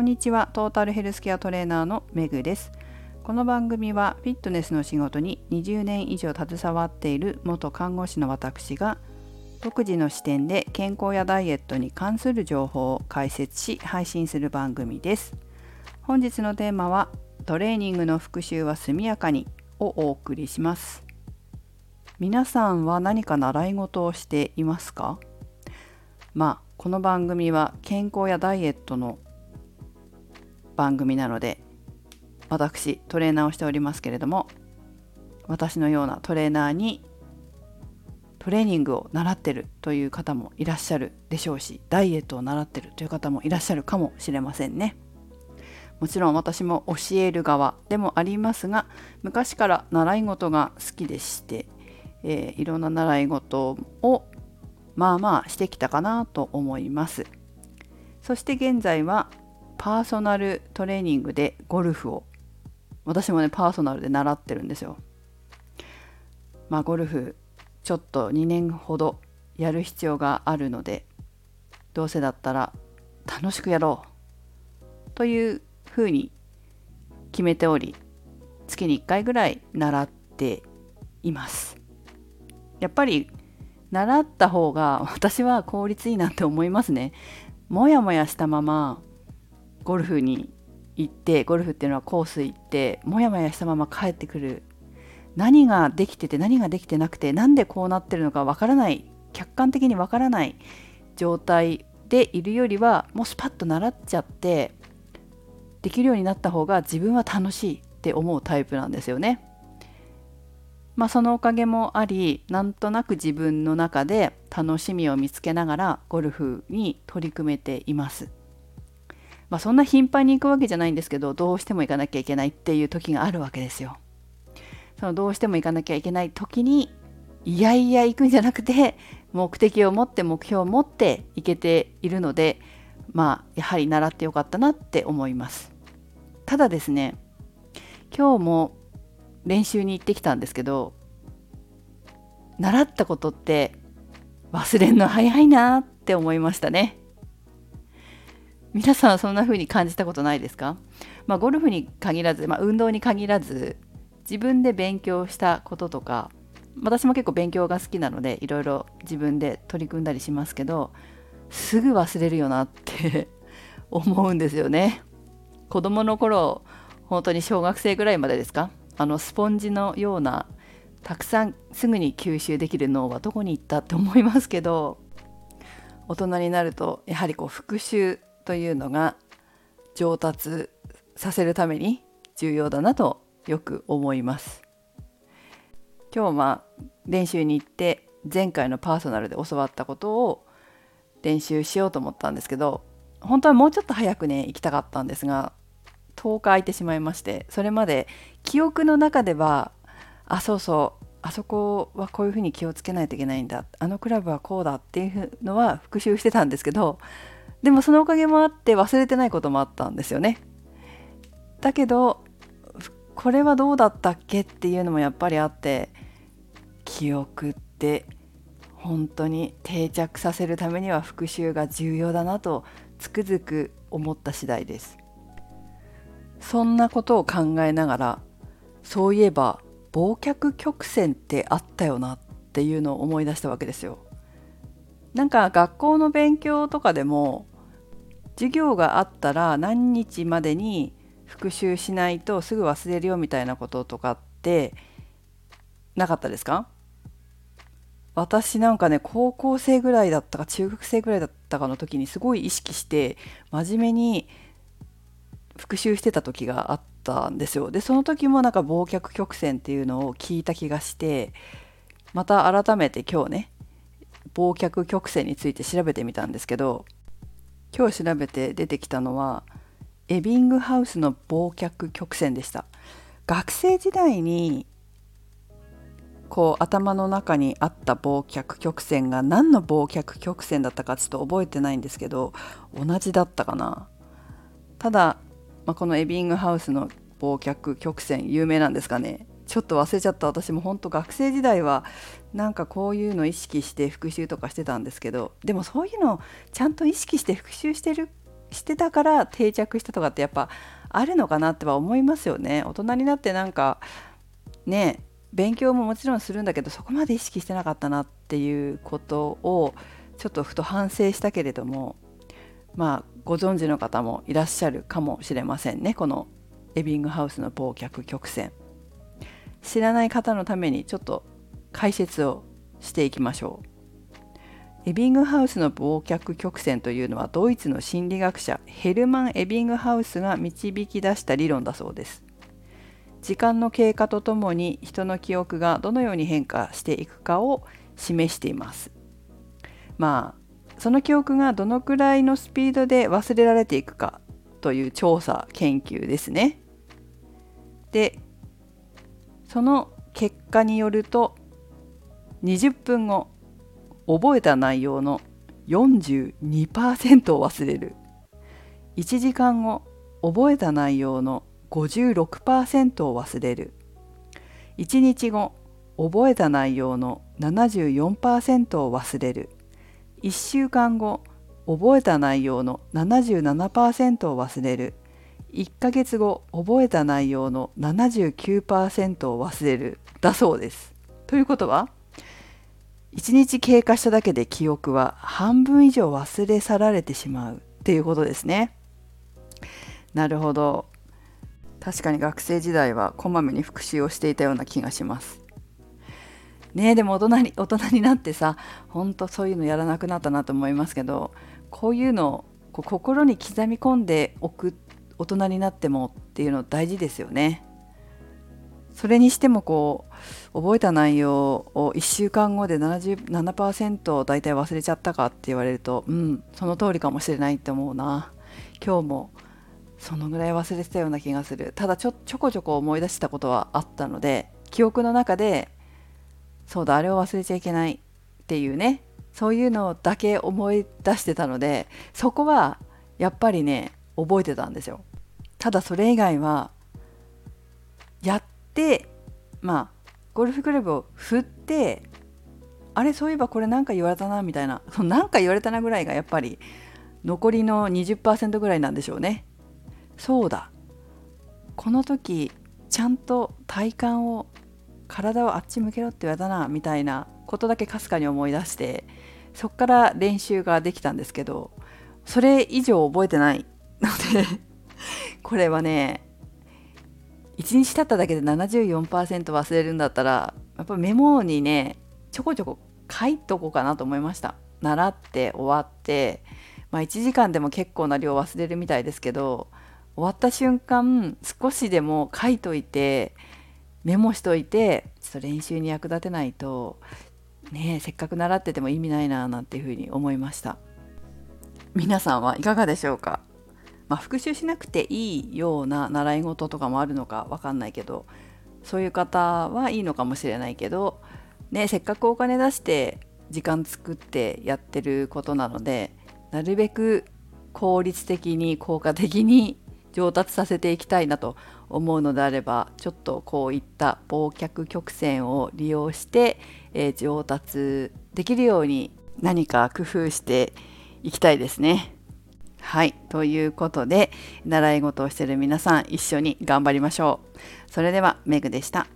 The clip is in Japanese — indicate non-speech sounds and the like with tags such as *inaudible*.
こんにちは。トータルヘルスケアトレーナーのメグです。この番組はフィットネスの仕事に20年以上携わっている元看護師の私が独自の視点で健康やダイエットに関する情報を解説し配信する番組です。本日のテーマはトレーニングの復習は速やかにをお送りします。皆さんは何か習い事をしていますか？まあこの番組は健康やダイエットの番組なので私トレーナーをしておりますけれども私のようなトレーナーにトレーニングを習ってるという方もいらっしゃるでしょうしダイエットを習ってるという方もいらっしゃるかもしれませんね。もちろん私も教える側でもありますが昔から習い事が好きでして、えー、いろんな習い事をまあまあしてきたかなと思います。そして現在はパーソナルトレーニングでゴルフを私もねパーソナルで習ってるんですよまあゴルフちょっと2年ほどやる必要があるのでどうせだったら楽しくやろうというふうに決めており月に1回ぐらい習っていますやっぱり習った方が私は効率いいなって思いますね。もやもやしたままゴルフに行ってゴルフっていうのはコース行ってもやもやしたまま帰ってくる何ができてて何ができてなくてなんでこうなってるのかわからない客観的にわからない状態でいるよりはもうスパッと習っちゃってできるようになった方が自分は楽しいって思うタイプなんですよね。まあ、そのおかげもありなんとなく自分の中で楽しみを見つけながらゴルフに取り組めています。まあ、そんな頻繁に行くわけじゃないんですけどどうしても行かなきゃいけないっていう時があるわけですよ。そのどうしても行かなきゃいけない時にいやいや行くんじゃなくて目的を持って目標を持って行けているのでまあやはり習ってよかったなって思います。ただですね今日も練習に行ってきたんですけど習ったことって忘れんの早いなって思いましたね皆さんそんな風に感じたことないですか、まあ、ゴルフに限らず、まあ、運動に限らず自分で勉強したこととか私も結構勉強が好きなのでいろいろ自分で取り組んだりしますけどすぐ忘れるよなって *laughs* 思うんですよね。子供の頃本当に小学生ぐらいまでですか？あのスポンジのようなたくさんすぐに吸収できる脳はどこに行ったって思いますけど大人になるとやはりこう復習というのが上達させるために重要だなとよく思います。今日は練習に行って前回のパーソナルで教わったことを練習しようと思ったんですけど本当はもうちょっと早くね行きたかったんですが10日空いてしまいましてそれまで記憶の中ではあそうそうあそこはこういうふうに気をつけないといけないんだあのクラブはこうだっていうのは復習してたんですけどでもそのおかげもあって忘れてないこともあったんですよね。だけどこれはどうだったっけっていうのもやっぱりあって記憶って本当に定着させるためには復習が重要だなとつくづく思った次第です。そんなことを考えながらそういえば忘却曲線ってあったよなっていうのを思い出したわけですよ。なんか学校の勉強とかでも授業があったら何日までに復習しないとすぐ忘れるよみたいなこととかってなかったですか？私なんかね高校生ぐらいだったか中学生ぐらいだったかの時にすごい意識して真面目に復習してた時があったんですよ。でその時もなんか忘却曲線っていうのを聞いた気がしてまた改めて今日ね忘却曲線について調べてみたんですけど今日調べて出てきたのはエビングハウスの忘却曲線でした。学生時代にこう頭の中にあった忘却曲線が何の忘却曲線だったかちょっと覚えてないんですけど同じだったかなただまあ、このエビングハウスの忘却曲線有名なんですかねちょっと忘れちゃった。私も本当学生時代はなんかこういうの意識して復習とかしてたんですけどでもそういうのちゃんと意識して復習してるしてたから定着したとかってやっぱあるのかなっては思いますよね。大人になってなんかね勉強ももちろんするんだけどそこまで意識してなかったなっていうことをちょっとふと反省したけれどもまあご存知の方もいらっしゃるかもしれませんね。このエビングハウスの忘却曲線。知らない方のためにちょっと解説をしていきましょう。エビングハウスの忘却曲線というのはドイツの心理学者ヘルマン・エビングハウスが導き出した理論だそうです。時間の経過とともに人の記憶がどのように変化していくかを示しています。まあその記憶がどのくらいのスピードで忘れられていくかという調査研究ですね。でその結果によると20分後覚えた内容の42%を忘れる。1時間後覚えた内容の56%を忘れる。1日後覚えた内容の74%を忘れる。1週間後覚えた内容の77%を忘れる。1ヶ月後覚えた内容の79%を忘れるだそうです。ということは1日経過しただけで記憶は半分以上忘れ去られてしまうっていうことですね。なるほど。確かに学生時代はこまめに復習をしていたような気がします。ねでも大人に大人になってさほんとそういうのやらなくなったなと思いますけどこういうのをこう心に刻み込んでおくって大人になってもっていうの大事ですよね。それにしてもこう覚えた内容を1週間後で77%大体忘れちゃったかって言われるとうんその通りかもしれないって思うな今日もそのぐらい忘れてたような気がするただちょちょこちょこ思い出したことはあったので記憶の中でそうだあれを忘れちゃいけないっていうねそういうのだけ思い出してたのでそこはやっぱりね覚えてたんですよ。ただそれ以外はやってまあゴルフクラブを振ってあれそういえばこれ何か言われたなみたいな何か言われたなぐらいがやっぱり残りの20%ぐらいなんでしょうね。そうだ。この時ちゃんと体幹を体をあっち向けろって言われたなみたいなことだけかすかに思い出してそっから練習ができたんですけどそれ以上覚えてない。の *laughs* でこれはね1日経っただけで74%忘れるんだったらやっぱメモにねちょこちょこ書いとこうかなと思いました。習って終わってまあ1時間でも結構な量忘れるみたいですけど終わった瞬間少しでも書いといてメモしといてちょっと練習に役立てないとねせっかく習ってても意味ないななんていうふうに思いました。皆さんはいかがでしょうか？まあ、復習しなくていいような習い事とかもあるのか分かんないけどそういう方はいいのかもしれないけど、ね、せっかくお金出して時間作ってやってることなのでなるべく効率的に効果的に上達させていきたいなと思うのであればちょっとこういった忘却曲線を利用して、えー、上達できるように何か工夫していきたいですね。はい。ということで、習い事をしている皆さん、一緒に頑張りましょう。それでは、メグでした。